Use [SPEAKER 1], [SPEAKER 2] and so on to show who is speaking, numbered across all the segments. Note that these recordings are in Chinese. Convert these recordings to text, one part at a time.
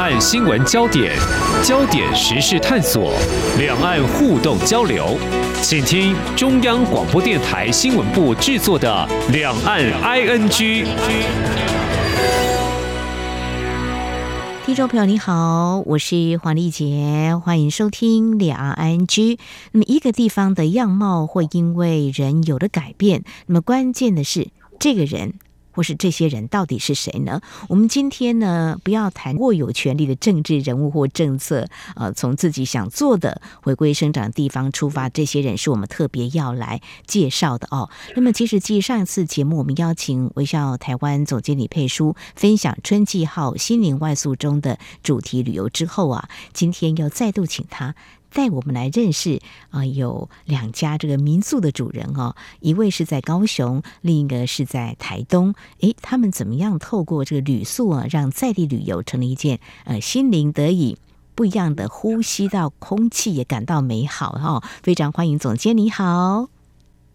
[SPEAKER 1] 岸新闻焦点、焦点时事探索、两岸互动交流，请听中央广播电台新闻部制作的《两岸 ING》。
[SPEAKER 2] 听众朋友，你好，我是黄丽杰，欢迎收听《两岸 ING》。那么，一个地方的样貌会因为人有了改变，那么关键的是这个人。或是这些人到底是谁呢？我们今天呢，不要谈握有权力的政治人物或政策，呃，从自己想做的回归生长的地方出发，这些人是我们特别要来介绍的哦。那么，其实继上一次节目，我们邀请微笑台湾总经理佩书分享春季号心灵外宿中的主题旅游之后啊，今天又再度请他。带我们来认识啊，有两家这个民宿的主人哦，一位是在高雄，另一个是在台东。诶，他们怎么样透过这个旅宿啊，让在地旅游成了一件呃心灵得以不一样的呼吸到空气，也感到美好哈、哦。非常欢迎总监，你好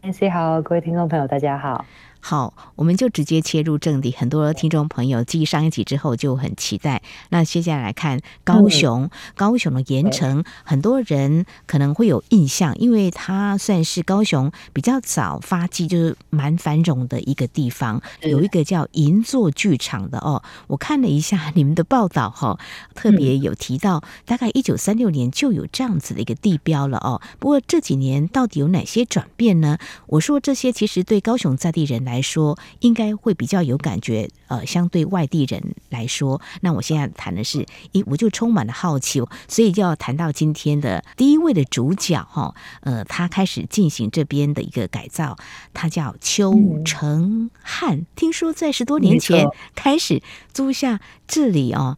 [SPEAKER 3] 安西好，各位听众朋友，大家好。
[SPEAKER 2] 好，我们就直接切入正题。很多听众朋友继上一集之后就很期待。那接下来看高雄，嗯、高雄的盐城，很多人可能会有印象，因为它算是高雄比较早发迹，就是蛮繁荣的一个地方。有一个叫银座剧场的哦，我看了一下你们的报道哈，特别有提到，大概一九三六年就有这样子的一个地标了哦。不过这几年到底有哪些转变呢？我说这些其实对高雄在地人来。来说应该会比较有感觉，呃，相对外地人来说，那我现在谈的是，咦我就充满了好奇，所以就要谈到今天的第一位的主角哈，呃，他开始进行这边的一个改造，他叫邱成汉，嗯、听说在十多年前开始租下这里哦。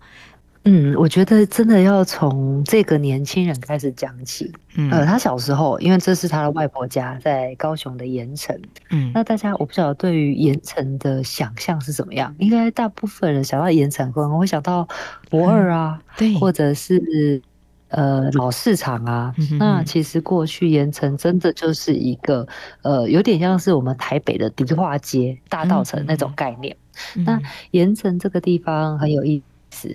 [SPEAKER 3] 嗯，我觉得真的要从这个年轻人开始讲起。嗯，呃，他小时候，因为这是他的外婆家，在高雄的盐城。嗯，那大家我不晓得对于盐城的想象是怎么样？应该大部分人想到盐城，可能会想到博二啊，嗯、对，或者是呃老市场啊。嗯、哼哼那其实过去盐城真的就是一个呃，有点像是我们台北的迪化街、大道城那种概念。嗯、那盐城这个地方很有意思。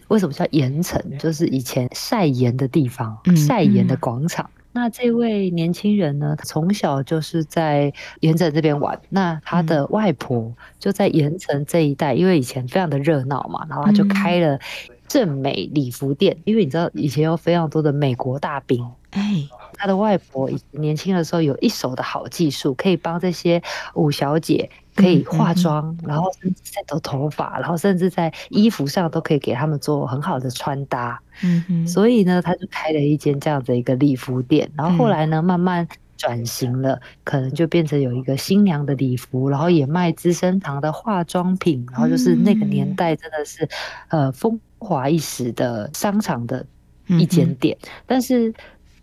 [SPEAKER 3] 为什么叫盐城？就是以前晒盐的地方，晒盐的广场。嗯嗯、那这位年轻人呢，从小就是在盐城这边玩。那他的外婆就在盐城这一带，因为以前非常的热闹嘛，然后他就开了正美礼服店。因为你知道，以前有非常多的美国大兵。哎，他的外婆年轻的时候有一手的好技术，可以帮这些五小姐。可以化妆，嗯嗯、然后甚至在抖头发，然后甚至在衣服上都可以给他们做很好的穿搭。嗯嗯，所以呢，他就开了一间这样的一个礼服店。然后后来呢，慢慢转型了，可能就变成有一个新娘的礼服，然后也卖资生堂的化妆品。然后就是那个年代真的是呃风华一时的商场的一间店。但是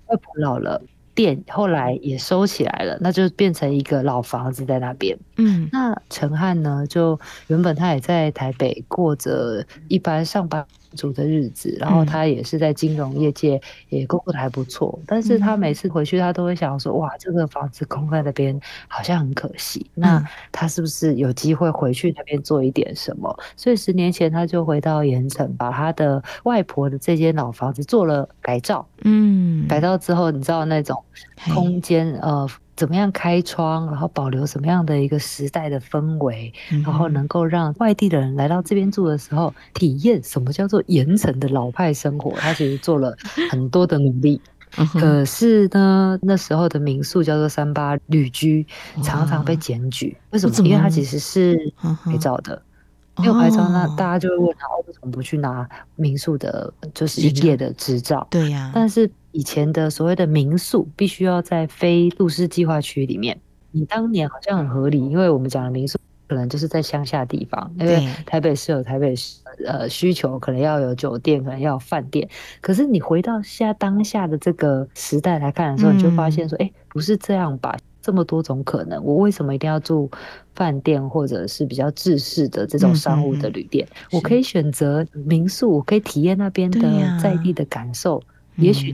[SPEAKER 3] 外婆老了。店后来也收起来了，那就变成一个老房子在那边。嗯，那陈汉呢，就原本他也在台北过着一般上班族的日子，然后他也是在金融业界也工作的还不错，嗯、但是他每次回去他都会想说，哇，这个房子空在那边好像很可惜，嗯、那他是不是有机会回去那边做一点什么？所以十年前他就回到盐城，把他的外婆的这间老房子做了改造，嗯，改造之后，你知道那种空间呃。怎么样开窗，然后保留什么样的一个时代的氛围，嗯、然后能够让外地的人来到这边住的时候，体验什么叫做盐城的老派生活。他其实做了很多的努力，可是呢，那时候的民宿叫做三八旅居，常常被检举。为什么？因为它其实是拍照的，没有拍照，那大家就会问他，为什么不去拿民宿的，就是营业的执照？对呀，但是。以前的所谓的民宿必须要在非都市计划区里面。你当年好像很合理，因为我们讲的民宿可能就是在乡下地方，因为台北市有台北市呃需求，可能要有酒店，可能要有饭店。可是你回到现在当下的这个时代来看的时候，你就发现说，哎、嗯，不是这样吧？这么多种可能，我为什么一定要住饭店或者是比较制式的这种商务的旅店？嗯嗯，我可以选择民宿，我可以体验那边的在地的感受。也许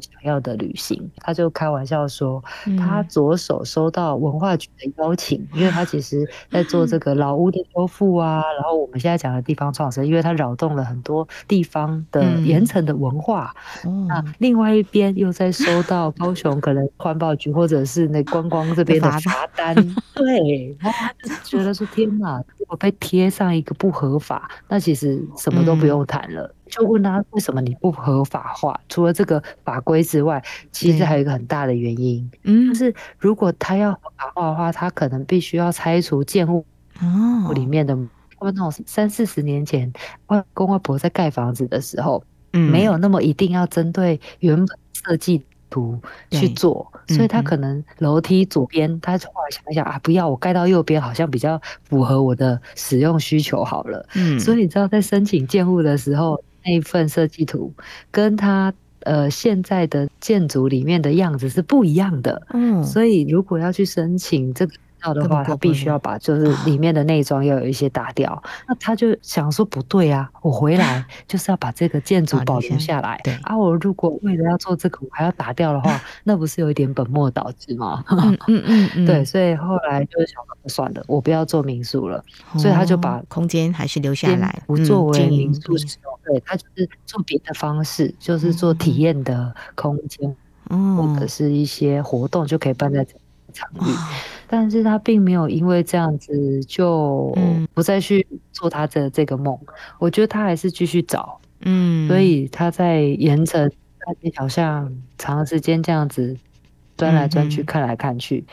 [SPEAKER 3] 想要的旅行，他就开玩笑说，他左手收到文化局的邀请，嗯、因为他其实在做这个老屋的修复啊，然后我们现在讲的地方创生，因为他扰动了很多地方的盐城的文化。嗯、那另外一边又在收到 高雄可能环保局或者是那观光这边的罚单，对，然后他就觉得说天哪，我被贴上一个不合法，那其实什么都不用谈了。嗯就问他为什么你不合法化？除了这个法规之外，其实还有一个很大的原因，嗯，就是如果他要合法化的话，他可能必须要拆除建物哦。里面的，他们那种三四十年前外公外婆在盖房子的时候，嗯，没有那么一定要针对原本设计图去做，所以他可能楼梯左边，他后来想一想啊，不要我盖到右边，好像比较符合我的使用需求好了，嗯，所以你知道在申请建物的时候。那一份设计图跟他呃现在的建筑里面的样子是不一样的，嗯，所以如果要去申请这个。的话，他必须要把就是里面的内装要有一些打掉。那他就想说不对啊，我回来 就是要把这个建筑保留下来。对啊，我如果为了要做这个，我还要打掉的话，那不是有一点本末倒置吗？嗯嗯嗯，对，所以后来就是想算了，我不要做民宿了。所以他就把
[SPEAKER 2] 空间还是留下来，
[SPEAKER 3] 不作为民宿使用。对，他就是做别的方式，就是做体验的空间，或者是一些活动就可以办在这场域。但是他并没有因为这样子就不再去做他的这个梦，嗯、我觉得他还是继续找，嗯，所以他在盐城大街小巷长时间这样子钻来钻去看来看去，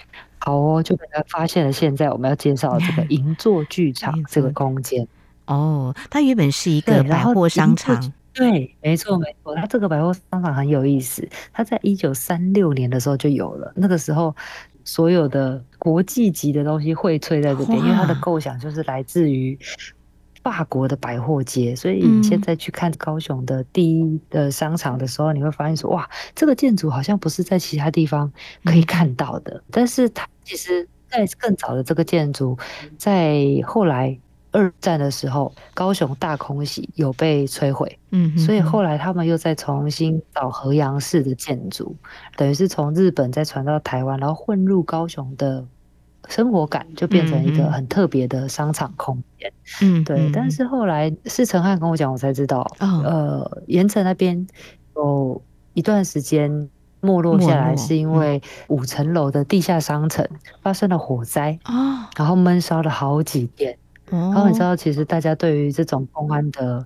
[SPEAKER 3] 哦，就被他发现了。现在我们要介绍这个 银座剧场这个空间。
[SPEAKER 2] 哦，它原本是一个百货商场，
[SPEAKER 3] 对，没错没错，它这个百货商场很有意思，它在一九三六年的时候就有了，那个时候。所有的国际级的东西荟萃在这边，因为它的构想就是来自于法国的百货街，所以你现在去看高雄的第一的商场的时候，你会发现说，哇，这个建筑好像不是在其他地方可以看到的，但是它其实在更早的这个建筑，在后来。二战的时候，高雄大空袭有被摧毁，嗯哼哼，所以后来他们又再重新找河洋式的建筑，等于是从日本再传到台湾，然后混入高雄的生活感，就变成一个很特别的商场空间。嗯，对。但是后来是陈汉跟我讲，我才知道，哦、呃，盐城那边有一段时间没落下来，是因为五层楼的地下商城发生了火灾啊，然后闷烧了好几天。然后你知道，其实大家对于这种公安的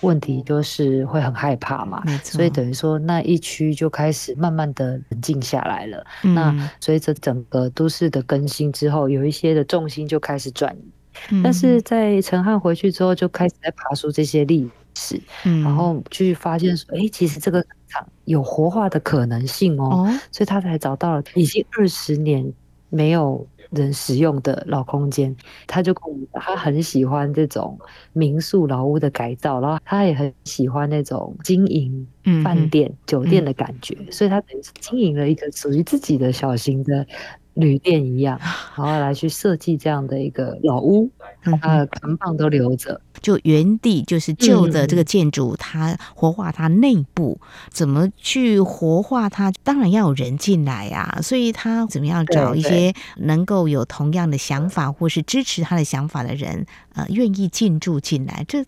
[SPEAKER 3] 问题，就是会很害怕嘛。所以等于说那一区就开始慢慢的冷静下来了。嗯、那随着整个都市的更新之后，有一些的重心就开始转移。嗯、但是在陈汉回去之后，就开始在爬出这些历史，嗯、然后去发现说，哎，其实这个厂有活化的可能性哦，哦所以他才找到了已经二十年没有。人使用的老空间，他就跟我讲，他很喜欢这种民宿老屋的改造，然后他也很喜欢那种经营饭店、嗯、酒店的感觉，嗯、所以他等于是经营了一个属于自己的小型的。旅店一样，然后来去设计这样的一个老屋，他的扛棒都留着，
[SPEAKER 2] 就原地就是旧的这个建筑，它活化它内部，怎么去活化它？当然要有人进来啊，所以他怎么样找一些能够有同样的想法或是支持他的想法的人，呃，愿意进驻进来，这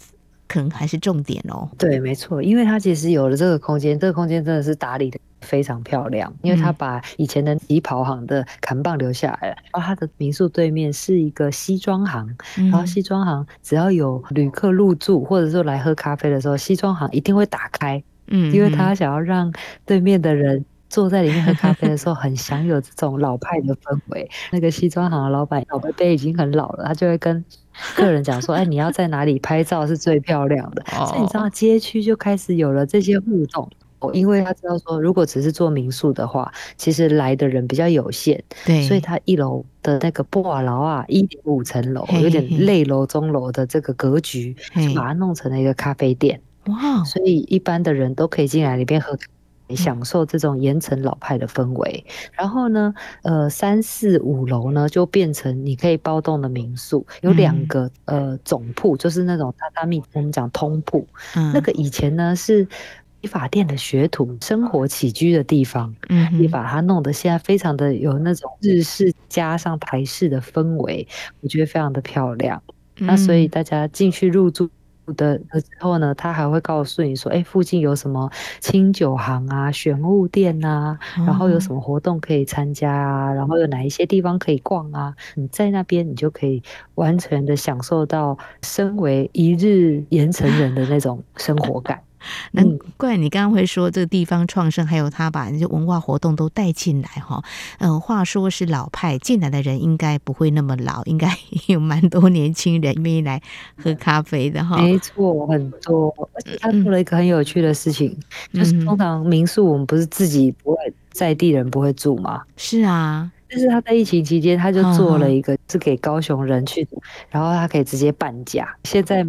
[SPEAKER 2] 可能还是重点哦。
[SPEAKER 3] 对，没错，因为他其实有了这个空间，这个空间真的是打理的。非常漂亮，因为他把以前的旗袍行的扛棒留下来了。然后他的民宿对面是一个西装行，然后西装行只要有旅客入住或者说来喝咖啡的时候，西装行一定会打开，嗯，因为他想要让对面的人坐在里面喝咖啡的时候很享有这种老派的氛围。那个西装行的老板老伯伯已经很老了，他就会跟 客人讲说：“哎，你要在哪里拍照是最漂亮的？”所以你知道街区就开始有了这些互动。因为他知道说，如果只是做民宿的话，其实来的人比较有限，对，所以他一楼的那个布瓦楼啊，一点五层楼，有点类楼中楼的这个格局，就把它弄成了一个咖啡店。哇！所以一般的人都可以进来里边喝，享受这种盐城老派的氛围。然后呢，呃，三四五楼呢就变成你可以包栋的民宿，有两个呃总铺，就是那种榻榻米，我们讲通铺。那个以前呢是。理发店的学徒生活起居的地方，嗯，你把它弄得现在非常的有那种日式加上台式的氛围，我觉得非常的漂亮。嗯、那所以大家进去入住的的时候呢，他还会告诉你说，哎、欸，附近有什么清酒行啊、玄物店啊，然后有什么活动可以参加啊，然后有哪一些地方可以逛啊，你在那边你就可以完全的享受到身为一日盐城人的那种生活感。
[SPEAKER 2] 难怪你刚刚会说这个地方创生，还有他把那些文化活动都带进来哈。嗯，话说是老派进来的人应该不会那么老，应该 有蛮多年轻人愿意来喝咖啡的哈。
[SPEAKER 3] 没错，很多。而且他做了一个很有趣的事情，嗯、就是通常民宿我们不是自己不会在地人不会住吗？
[SPEAKER 2] 是啊，
[SPEAKER 3] 但是他在疫情期间他就做了一个是给高雄人去，然后他可以直接半价。现在。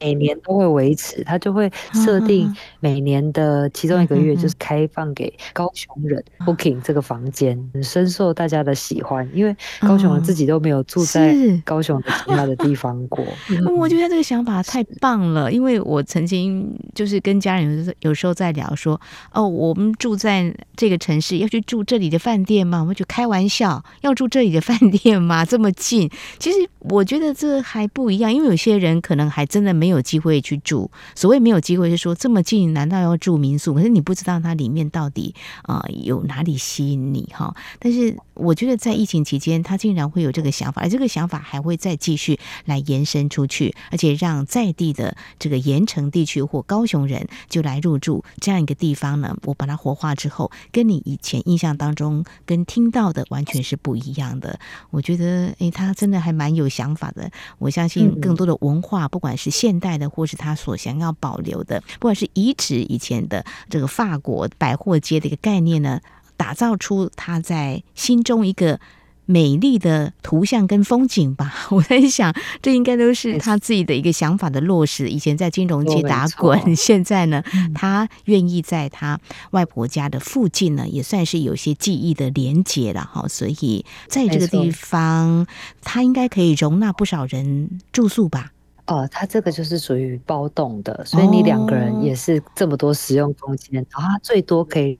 [SPEAKER 3] 每年都会维持，他就会设定每年的其中一个月就是开放给高雄人 booking 这个房间，很深受大家的喜欢，因为高雄人自己都没有住在高雄的其他的地方过。
[SPEAKER 2] 我觉得这个想法太棒了，因为我曾经就是跟家人有有时候在聊说，哦，我们住在这个城市，要去住这里的饭店吗？我们就开玩笑，要住这里的饭店吗？这么近？其实我觉得这还不一样，因为有些人可能还真的没有。没有机会去住，所谓没有机会是说这么近，难道要住民宿？可是你不知道它里面到底啊、呃、有哪里吸引你哈。但是我觉得在疫情期间，他竟然会有这个想法，而这个想法还会再继续来延伸出去，而且让在地的这个盐城地区或高雄人就来入住这样一个地方呢。我把它活化之后，跟你以前印象当中跟听到的完全是不一样的。我觉得诶，他真的还蛮有想法的。我相信更多的文化，不管是现代的，或是他所想要保留的，不管是遗址以前的这个法国百货街的一个概念呢，打造出他在心中一个美丽的图像跟风景吧。我在想，这应该都是他自己的一个想法的落实。以前在金融街打滚，现在呢，他愿意在他外婆家的附近呢，也算是有些记忆的连接了哈。所以在这个地方，他应该可以容纳不少人住宿吧。
[SPEAKER 3] 哦，它这个就是属于包栋的，所以你两个人也是这么多使用空间，然后它最多可以。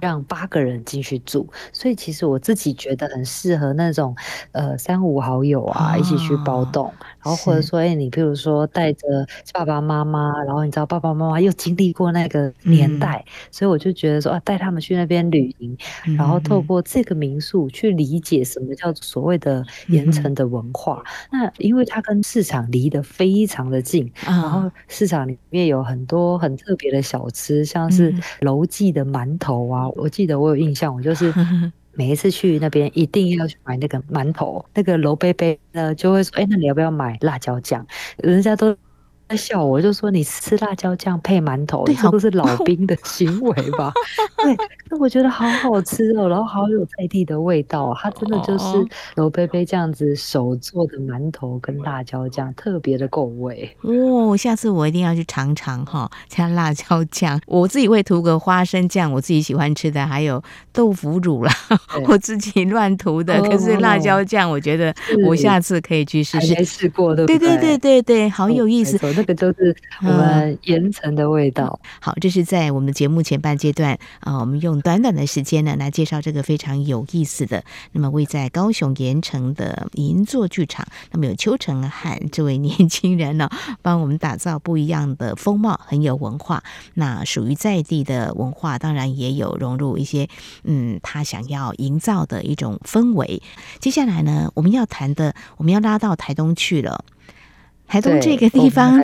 [SPEAKER 3] 让八个人进去住，所以其实我自己觉得很适合那种，呃，三五好友啊，一起去包栋，然后或者说，哎，你比如说带着爸爸妈妈，然后你知道爸爸妈妈又经历过那个年代，所以我就觉得说啊，带他们去那边旅行，然后透过这个民宿去理解什么叫做所谓的盐城的文化。那因为它跟市场离得非常的近，然后市场里面有很多很特别的小吃，像是楼记的馒头。啊！我记得我有印象，我就是 每一次去那边一定要去买那个馒头。那个楼贝贝呢就会说：“哎，那你要不要买辣椒酱？”人家都。在笑我，就说你吃辣椒酱配馒头，这都是老兵的行为吧？对，那我觉得好好吃哦，然后好有在地的味道，它真的就是罗贝贝这样子手做的馒头跟辣椒酱，特别的够味
[SPEAKER 2] 哦。下次我一定要去尝尝哈，加辣椒酱，我自己会涂个花生酱，我自己喜欢吃的，还有豆腐乳啦，我自己乱涂的。可是辣椒酱，我觉得我下次可以去试试。
[SPEAKER 3] 没试过的，
[SPEAKER 2] 对对对对对，好有意思。
[SPEAKER 3] 这个都是我们盐城的味道。
[SPEAKER 2] 嗯。好，这是在我们的节目前半阶段啊，我们用短短的时间呢来介绍这个非常有意思的。那么位在高雄盐城的银座剧场，那么有邱成汉这位年轻人呢，帮我们打造不一样的风貌，很有文化。那属于在地的文化，当然也有融入一些嗯，他想要营造的一种氛围。接下来呢，我们要谈的，我们要拉到台东去了。台东这个地方，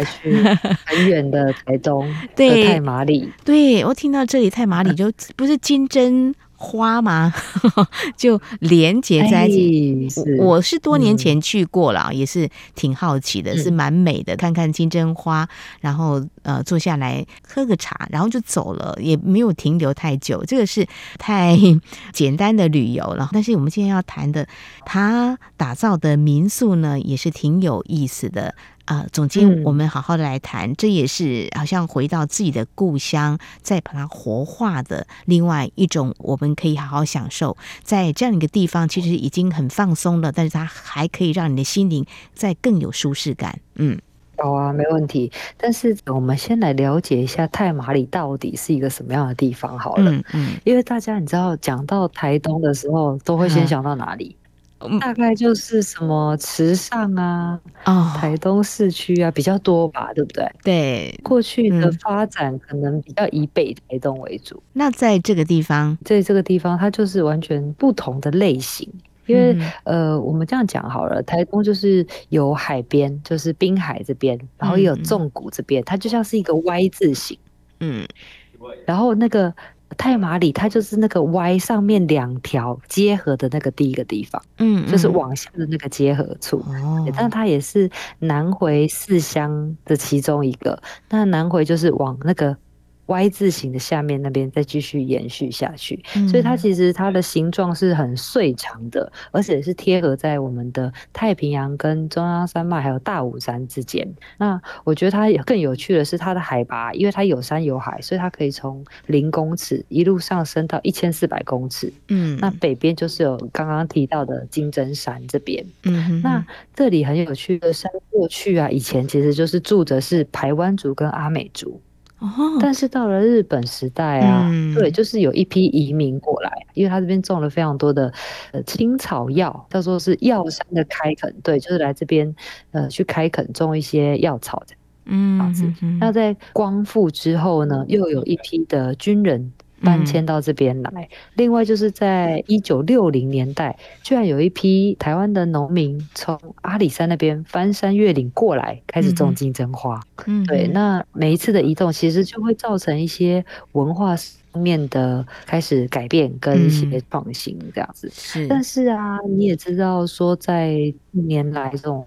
[SPEAKER 3] 很远的台东，
[SPEAKER 2] 对，
[SPEAKER 3] 太麻里。
[SPEAKER 2] 对，我听到这里太麻里就不是金针花吗？就连接在一起。哎、我是多年前去过了，嗯、也是挺好奇的，是蛮美的。看看金针花，然后呃坐下来喝个茶，然后就走了，也没有停留太久。这个是太简单的旅游了。但是我们今天要谈的，他打造的民宿呢，也是挺有意思的。啊，总监，我们好好的来谈，嗯、这也是好像回到自己的故乡，再把它活化的另外一种，我们可以好好享受在这样一个地方，其实已经很放松了，但是它还可以让你的心灵再更有舒适感。嗯，
[SPEAKER 3] 好啊，没问题。但是我们先来了解一下太麻里到底是一个什么样的地方好了。嗯，嗯，因为大家你知道，讲到台东的时候，都会先想到哪里？嗯、大概就是什么池上啊，哦，台东市区啊比较多吧，对不对？
[SPEAKER 2] 对，
[SPEAKER 3] 过去的发展可能比较以北台东为主。嗯、
[SPEAKER 2] 那在这个地方，
[SPEAKER 3] 在这个地方，它就是完全不同的类型。因为、嗯、呃，我们这样讲好了，台东就是有海边，就是滨海这边，然后也有纵谷这边，它就像是一个 Y 字形，嗯，然后那个太麻里，它就是那个 Y 上面两条结合的那个第一个地方，嗯，就是往下的那个结合处，哦，但它也是南回四乡的其中一个，那南回就是往那个。Y 字形的下面那边再继续延续下去，嗯、所以它其实它的形状是很碎长的，而且是贴合在我们的太平洋跟中央山脉还有大武山之间。那我觉得它更有趣的是它的海拔，因为它有山有海，所以它可以从零公尺一路上升到一千四百公尺。嗯，那北边就是有刚刚提到的金针山这边。嗯哼哼，那这里很有趣的山，过去啊，以前其实就是住着是排湾族跟阿美族。但是到了日本时代啊，嗯、对，就是有一批移民过来，因为他这边种了非常多的呃青草药，叫做是药山的开垦，对，就是来这边呃去开垦种一些药草的，嗯。那在光复之后呢，又有一批的军人。搬迁到这边来。另外，就是在一九六零年代，居然有一批台湾的农民从阿里山那边翻山越岭过来，开始种金针花。嗯，对。那每一次的移动，其实就会造成一些文化方面的开始改变跟一些创新，这样子。是。但是啊，你也知道，说在近年来这种。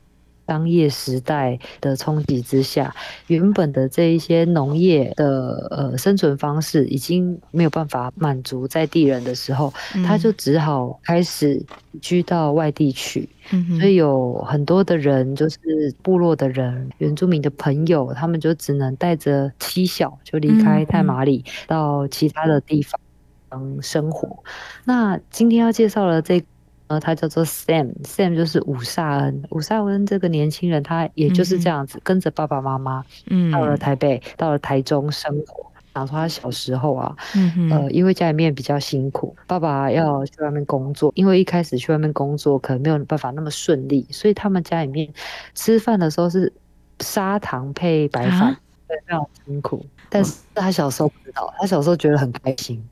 [SPEAKER 3] 商业时代的冲击之下，原本的这一些农业的呃生存方式已经没有办法满足在地人的时候，嗯、他就只好开始居到外地去。嗯、哼所以有很多的人，就是部落的人、原住民的朋友，他们就只能带着妻小就离开太马里，到其他的地方生活。嗯、那今天要介绍的这个。他叫做 Sam，Sam 就是伍萨恩。伍萨恩这个年轻人，他也就是这样子，跟着爸爸妈妈，嗯，到了台北，到了台中生活。然后他小时候啊，嗯呃，因为家里面比较辛苦，爸爸要去外面工作，因为一开始去外面工作可能没有办法那么顺利，所以他们家里面吃饭的时候是砂糖配白饭，对，非常辛苦。但是他小时候不知道，他小时候觉得很开心。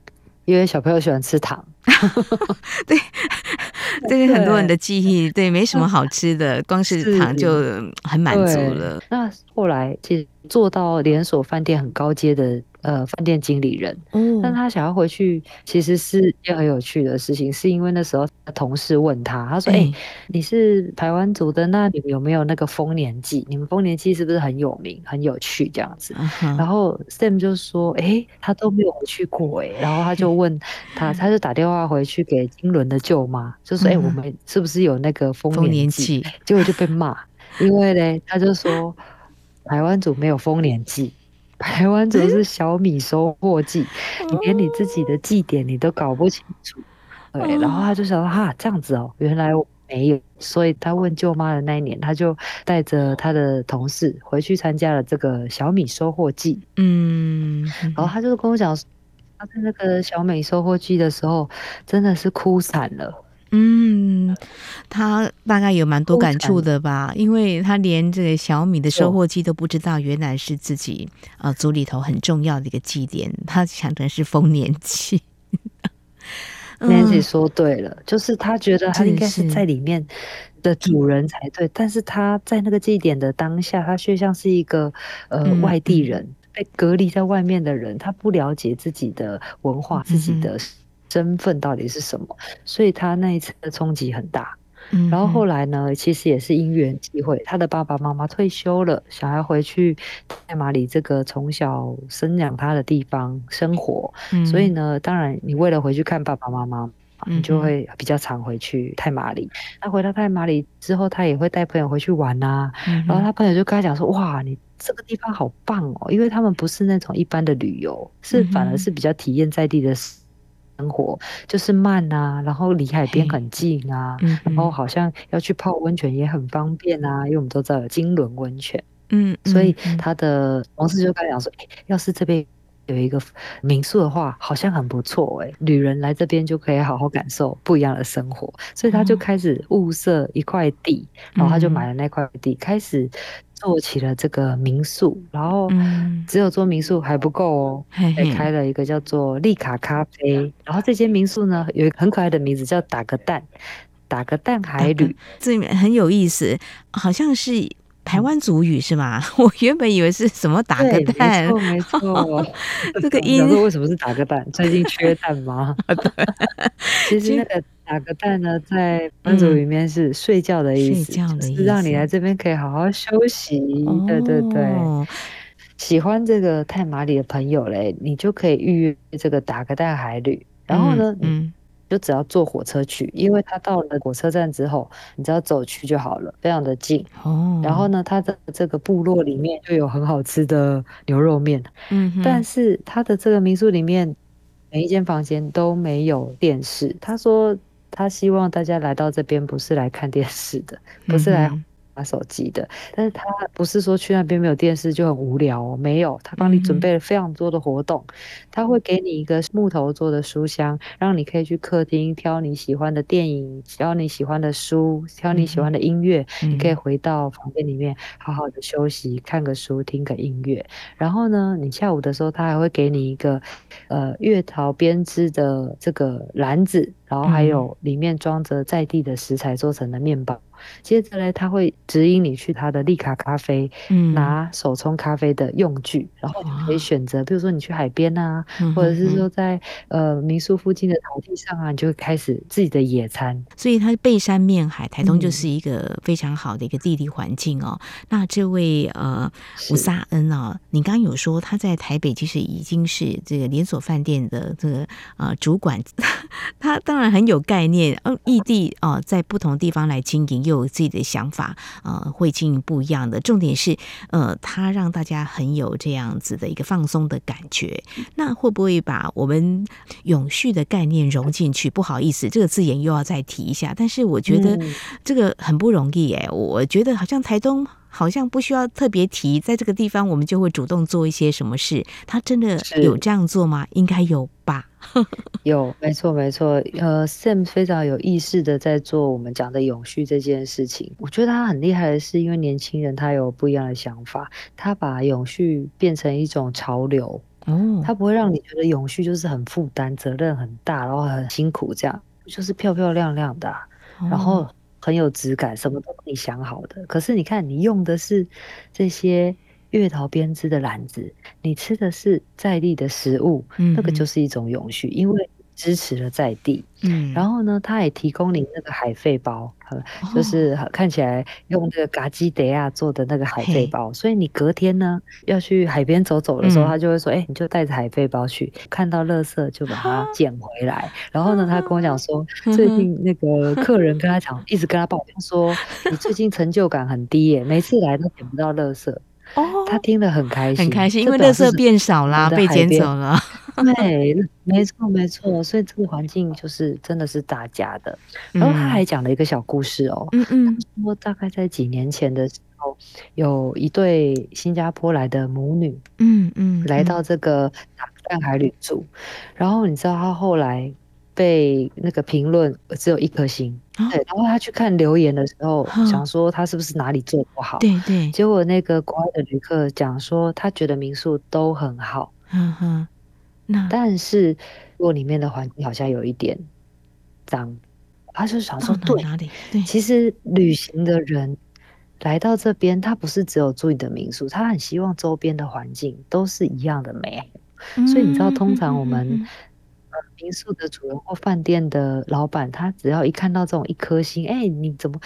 [SPEAKER 3] 因为小朋友喜欢吃糖，
[SPEAKER 2] 对，这是很多人的记忆。对，没什么好吃的，光是糖就很满足了。
[SPEAKER 3] 那后来其实做到连锁饭店很高阶的。呃，饭店经理人，嗯，但他想要回去，其实是一件很有趣的事情，是因为那时候同事问他，他说：“哎、欸，你是台湾族的，那你们有没有那个丰年祭？你们丰年祭是不是很有名、很有趣这样子？”嗯、然后 Sam 就说：“哎、欸，他都没有回去过哎。”然后他就问 他，他就打电话回去给金轮的舅妈，就说：“哎、欸，我们是不是有那个丰年祭？”结果就被骂，因为呢，他就说台湾族没有丰年祭。台湾则是小米收获季，你连你自己的祭点你都搞不清楚，对，然后他就想说哈这样子哦，原来我没有，所以他问舅妈的那一年，他就带着他的同事回去参加了这个小米收获季，嗯，然后他就跟我讲，他在那个小米收获季的时候，真的是哭惨了。
[SPEAKER 2] 嗯，他大概有蛮多感触的吧，因为他连这个小米的收获季都不知道，原来是自己呃族里头很重要的一个祭典，他想的是丰年祭。
[SPEAKER 3] Nancy 说对了，就是他觉得他应该是在里面的主人才对，但是他在那个祭典的当下，他却像是一个呃外地人，被隔离在外面的人，他不了解自己的文化，自己的。身份到底是什么？所以他那一次的冲击很大。嗯、然后后来呢，其实也是因缘际会，他的爸爸妈妈退休了，想要回去太麻里这个从小生养他的地方生活。嗯、所以呢，当然你为了回去看爸爸妈妈，你就会比较常回去太麻里。那、嗯、哼回到太麻里之后，他也会带朋友回去玩啊。嗯、然后他朋友就跟他讲说：“哇，你这个地方好棒哦！”因为他们不是那种一般的旅游，是反而是比较体验在地的。生活就是慢啊，然后离海边很近啊，嗯、然后好像要去泡温泉也很方便啊，因为我们都知道有金轮温泉。嗯，所以他的同事就跟他讲说，哎，要是这边有一个民宿的话，好像很不错哎，旅人来这边就可以好好感受不一样的生活，所以他就开始物色一块地，然后他就买了那块地，开始。做起了这个民宿，然后只有做民宿还不够哦，还开了一个叫做丽卡咖啡。然后这间民宿呢，有一个很可爱的名字，叫打个蛋，打个蛋海旅，
[SPEAKER 2] 这里面很有意思，好像是。台湾族语是吗？我原本以为是什么打个蛋，
[SPEAKER 3] 没错没 错。这个音为什么是打个蛋？最近缺蛋吗？其实那个打个蛋呢，在台湾族语里面是睡觉的意思，是让你来这边可以好好休息。哦、对对对，喜欢这个太麻里的朋友嘞，你就可以预约这个打个蛋海旅。然后呢，嗯。嗯就只要坐火车去，因为他到了火车站之后，你只要走去就好了，非常的近。哦。然后呢，他的这个部落里面就有很好吃的牛肉面。嗯。但是他的这个民宿里面，每一间房间都没有电视。他说他希望大家来到这边不是来看电视的，不是来。玩手机的，但是他不是说去那边没有电视就很无聊哦，没有，他帮你准备了非常多的活动，嗯、他会给你一个木头做的书箱，让你可以去客厅挑你喜欢的电影，挑你喜欢的书，挑你喜欢的音乐，嗯、你可以回到房间里面好好的休息，看个书，听个音乐，然后呢，你下午的时候他还会给你一个呃月桃编织的这个篮子，然后还有里面装着在地的食材做成的面包。接着呢，他会指引你去他的利卡咖啡，嗯、拿手冲咖啡的用具，然后你可以选择，比如说你去海边啊，或者是说在呃民宿附近的草地上啊，你就会开始自己的野餐。
[SPEAKER 2] 所以它背山面海，台东就是一个非常好的一个地理环境哦。嗯、那这位呃吴萨恩啊，你刚刚有说他在台北其实已经是这个连锁饭店的这个呃主管，他当然很有概念，呃异地哦、呃，在不同地方来经营有自己的想法，呃，会经营不一样的。重点是，呃，它让大家很有这样子的一个放松的感觉。那会不会把我们永续的概念融进去？不好意思，这个字眼又要再提一下。但是我觉得这个很不容易哎。我觉得好像台东好像不需要特别提，在这个地方我们就会主动做一些什么事。他真的有这样做吗？应该有吧。
[SPEAKER 3] 有，没错，没错。呃，Sam 非常有意识的在做我们讲的永续这件事情。我觉得他很厉害的是，因为年轻人他有不一样的想法，他把永续变成一种潮流。哦，他不会让你觉得永续就是很负担、责任很大，然后很辛苦这样，就是漂漂亮亮的，然后很有质感，什么都可以想好的。可是你看，你用的是这些。月桃编织的篮子，你吃的是在地的食物，嗯、那个就是一种永续，因为支持了在地。嗯，然后呢，他也提供你那个海废包，哦、就是看起来用那个嘎基德亚做的那个海废包，所以你隔天呢要去海边走走的时候，嗯、他就会说：“哎、欸，你就带着海废包去，看到垃圾就把它捡回来。啊”然后呢，他跟我讲说，最近那个客人跟他讲，一直跟他抱怨说：“你最近成就感很低耶，每次来都捡不到垃圾。”哦，他听得很开心，
[SPEAKER 2] 很开心，因为垃圾变少啦，被捡走了。
[SPEAKER 3] 对，没错没错，所以这个环境就是真的是大家的。然后他还讲了一个小故事哦，嗯嗯，他说大概在几年前的时候，有一对新加坡来的母女，嗯嗯，来到这个淡海旅住，然后你知道他后来。被那个评论只有一颗星，哦、对，然后他去看留言的时候，哦、想说他是不是哪里做不好？
[SPEAKER 2] 对对。
[SPEAKER 3] 结果那个国外的旅客讲说，他觉得民宿都很好，嗯哼。那但是如果里面的环境好像有一点脏，他就想说，对，哪里？对，其实旅行的人来到这边，他不是只有住你的民宿，他很希望周边的环境都是一样的美所以你知道，通常我们。嗯民宿的主人或饭店的老板，他只要一看到这种一颗星，哎、欸，你怎么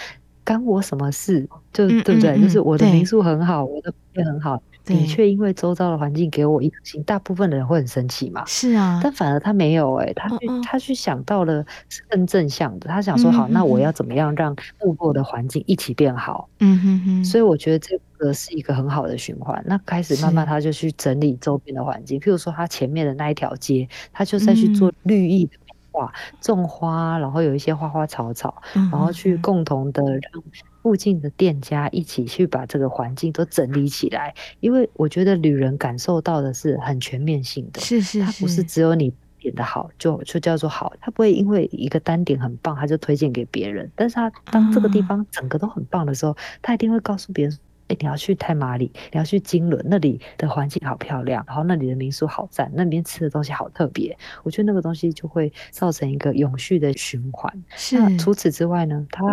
[SPEAKER 3] 干我什么事？就对不对？嗯嗯嗯、就是我的民宿很好，我的店很好，对你却因为周遭的环境给我一颗星，大部分的人会很生气嘛？
[SPEAKER 2] 是啊，
[SPEAKER 3] 但反而他没有、欸，哎，他他去想到了是更正向的，他想说，好，那我要怎么样让部落的环境一起变好？嗯哼哼，所以我觉得这。这是一个很好的循环。那开始慢慢，他就去整理周边的环境，譬如说，他前面的那一条街，他就再去做绿意的美化，嗯、种花，然后有一些花花草草，嗯、然后去共同的让附近的店家一起去把这个环境都整理起来，因为我觉得旅人感受到的是很全面性的，
[SPEAKER 2] 是是是，
[SPEAKER 3] 它不是只有你点的好就就叫做好，他不会因为一个单点很棒，他就推荐给别人，但是他当这个地方整个都很棒的时候，他一定会告诉别人。哎，你要去太麻里，你要去金轮，那里的环境好漂亮，然后那里的民宿好赞，那边吃的东西好特别。我觉得那个东西就会造成一个永续的循环。
[SPEAKER 2] 是。
[SPEAKER 3] 那除此之外呢，它。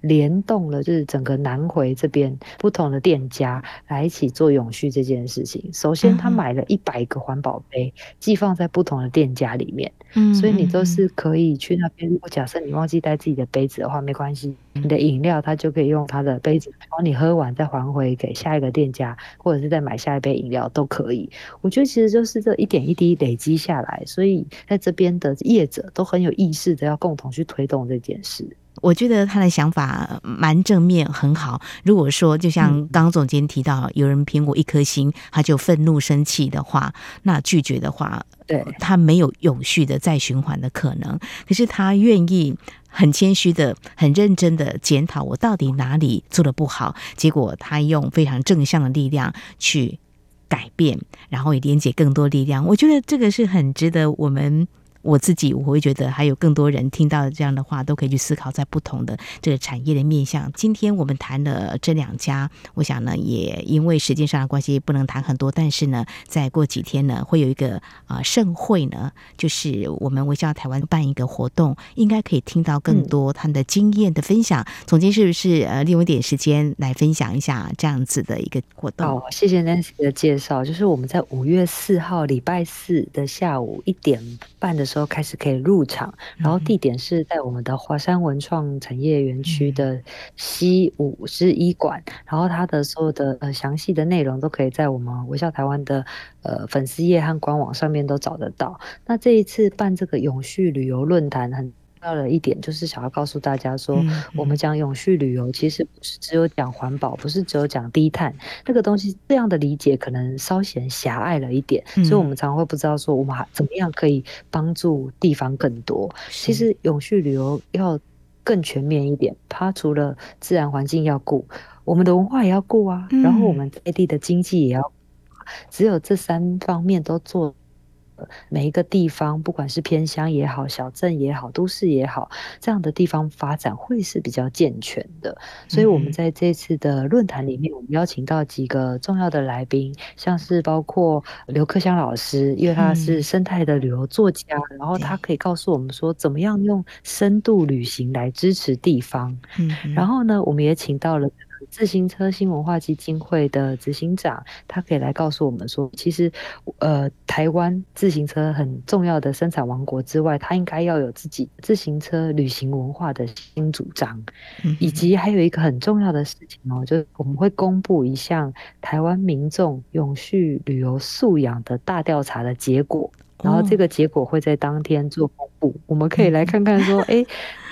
[SPEAKER 3] 联动了，就是整个南回这边不同的店家来一起做永续这件事情。首先，他买了一百个环保杯，寄放在不同的店家里面。嗯，所以你都是可以去那边。如果假设你忘记带自己的杯子的话，没关系，你的饮料他就可以用他的杯子然后你喝完，再还回给下一个店家，或者是再买下一杯饮料都可以。我觉得其实就是这一点一滴累积下来，所以在这边的业者都很有意识的要共同去推动这件事。
[SPEAKER 2] 我觉得他的想法蛮正面，很好。如果说就像刚刚总监提到，有人评我一颗星，他就愤怒生气的话，那拒绝的话，
[SPEAKER 3] 对，
[SPEAKER 2] 他没有永续的再循环的可能。可是他愿意很谦虚的、很认真的检讨我到底哪里做的不好，结果他用非常正向的力量去改变，然后也连接更多力量。我觉得这个是很值得我们。我自己我会觉得还有更多人听到这样的话，都可以去思考在不同的这个产业的面向。今天我们谈了这两家，我想呢，也因为时间上的关系不能谈很多，但是呢，再过几天呢，会有一个啊、盛会呢，就是我们微笑台湾办一个活动，应该可以听到更多他们的经验的分享。总监是不是呃利用一点时间来分享一下这样子的一个活动？
[SPEAKER 3] 好，谢谢 Nancy 的介绍。就是我们在五月四号礼拜四的下午一点半的时候。时候开始可以入场，然后地点是在我们的华山文创产业园区的西五十一馆，然后它的所有的呃详细的内容都可以在我们微笑台湾的呃粉丝页和官网上面都找得到。那这一次办这个永续旅游论坛很。到了一点，就是想要告诉大家说，我们讲永续旅游，其实不是只有讲环保，不是只有讲低碳，那个东西这样的理解可能稍显狭隘了一点，所以我们常常会不知道说，我们还怎么样可以帮助地方更多。其实永续旅游要更全面一点，它除了自然环境要顾，我们的文化也要顾啊，然后我们在地的经济也要，只有这三方面都做。每一个地方，不管是偏乡也好，小镇也好，都市也好，这样的地方发展会是比较健全的。所以，我们在这次的论坛里面，我们邀请到几个重要的来宾，像是包括刘克襄老师，因为他是生态的旅游作家，然后他可以告诉我们说，怎么样用深度旅行来支持地方。嗯然后呢，我们也请到了。自行车新文化基金会的执行长，他可以来告诉我们说，其实，呃，台湾自行车很重要的生产王国之外，他应该要有自己自行车旅行文化的新主张，以及还有一个很重要的事情哦，就是我们会公布一项台湾民众永续旅游素养的大调查的结果，然后这个结果会在当天做公布，我们可以来看看说，哎，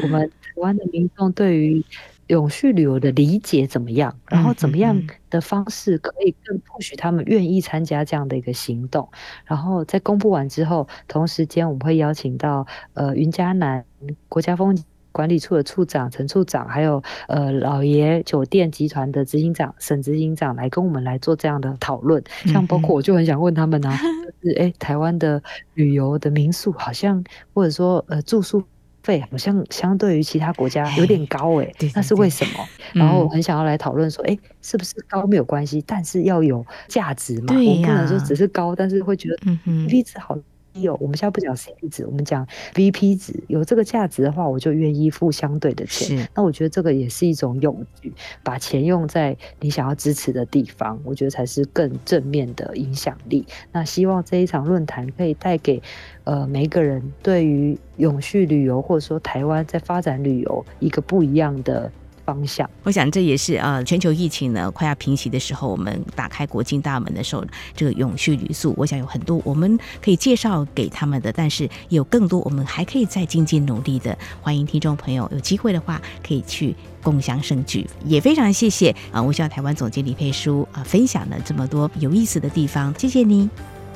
[SPEAKER 3] 我们台湾的民众对于永续旅游的理解怎么样？然后怎么样的方式可以更 push 他们愿意参加这样的一个行动？然后在公布完之后，同时间我们会邀请到呃云嘉南国家风景管理处的处长陈处长，还有呃老爷酒店集团的执行长沈执行长来跟我们来做这样的讨论。像包括我就很想问他们啊，就是哎台湾的旅游的民宿好像或者说呃住宿。费好像相对于其他国家有点高哎、欸，那是为什么？然后我很想要来讨论说，哎，是不是高没有关系，但是要有价值嘛？我不能说只是高，但是会觉得嗯例子好。有，我们现在不讲 CP 值，我们讲 VP 值。有这个价值的话，我就愿意付相对的钱。那我觉得这个也是一种勇气，把钱用在你想要支持的地方，我觉得才是更正面的影响力。那希望这一场论坛可以带给呃每一个人对于永续旅游，或者说台湾在发展旅游一个不一样的。方向，
[SPEAKER 2] 我想这也是呃，全球疫情呢快要平息的时候，我们打开国境大门的时候，这个永续旅宿，我想有很多我们可以介绍给他们的，但是有更多我们还可以再精进努力的。欢迎听众朋友有机会的话，可以去共享盛举。也非常谢谢啊，微笑台湾总监李佩书啊，分享了这么多有意思的地方，谢谢你，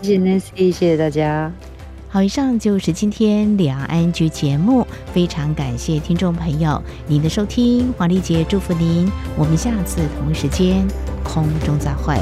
[SPEAKER 3] 谢谢 Nancy，谢谢大家。
[SPEAKER 2] 好，以上就是今天两岸局节目，非常感谢听众朋友您的收听，黄丽姐祝福您，我们下次同一时间空中再会。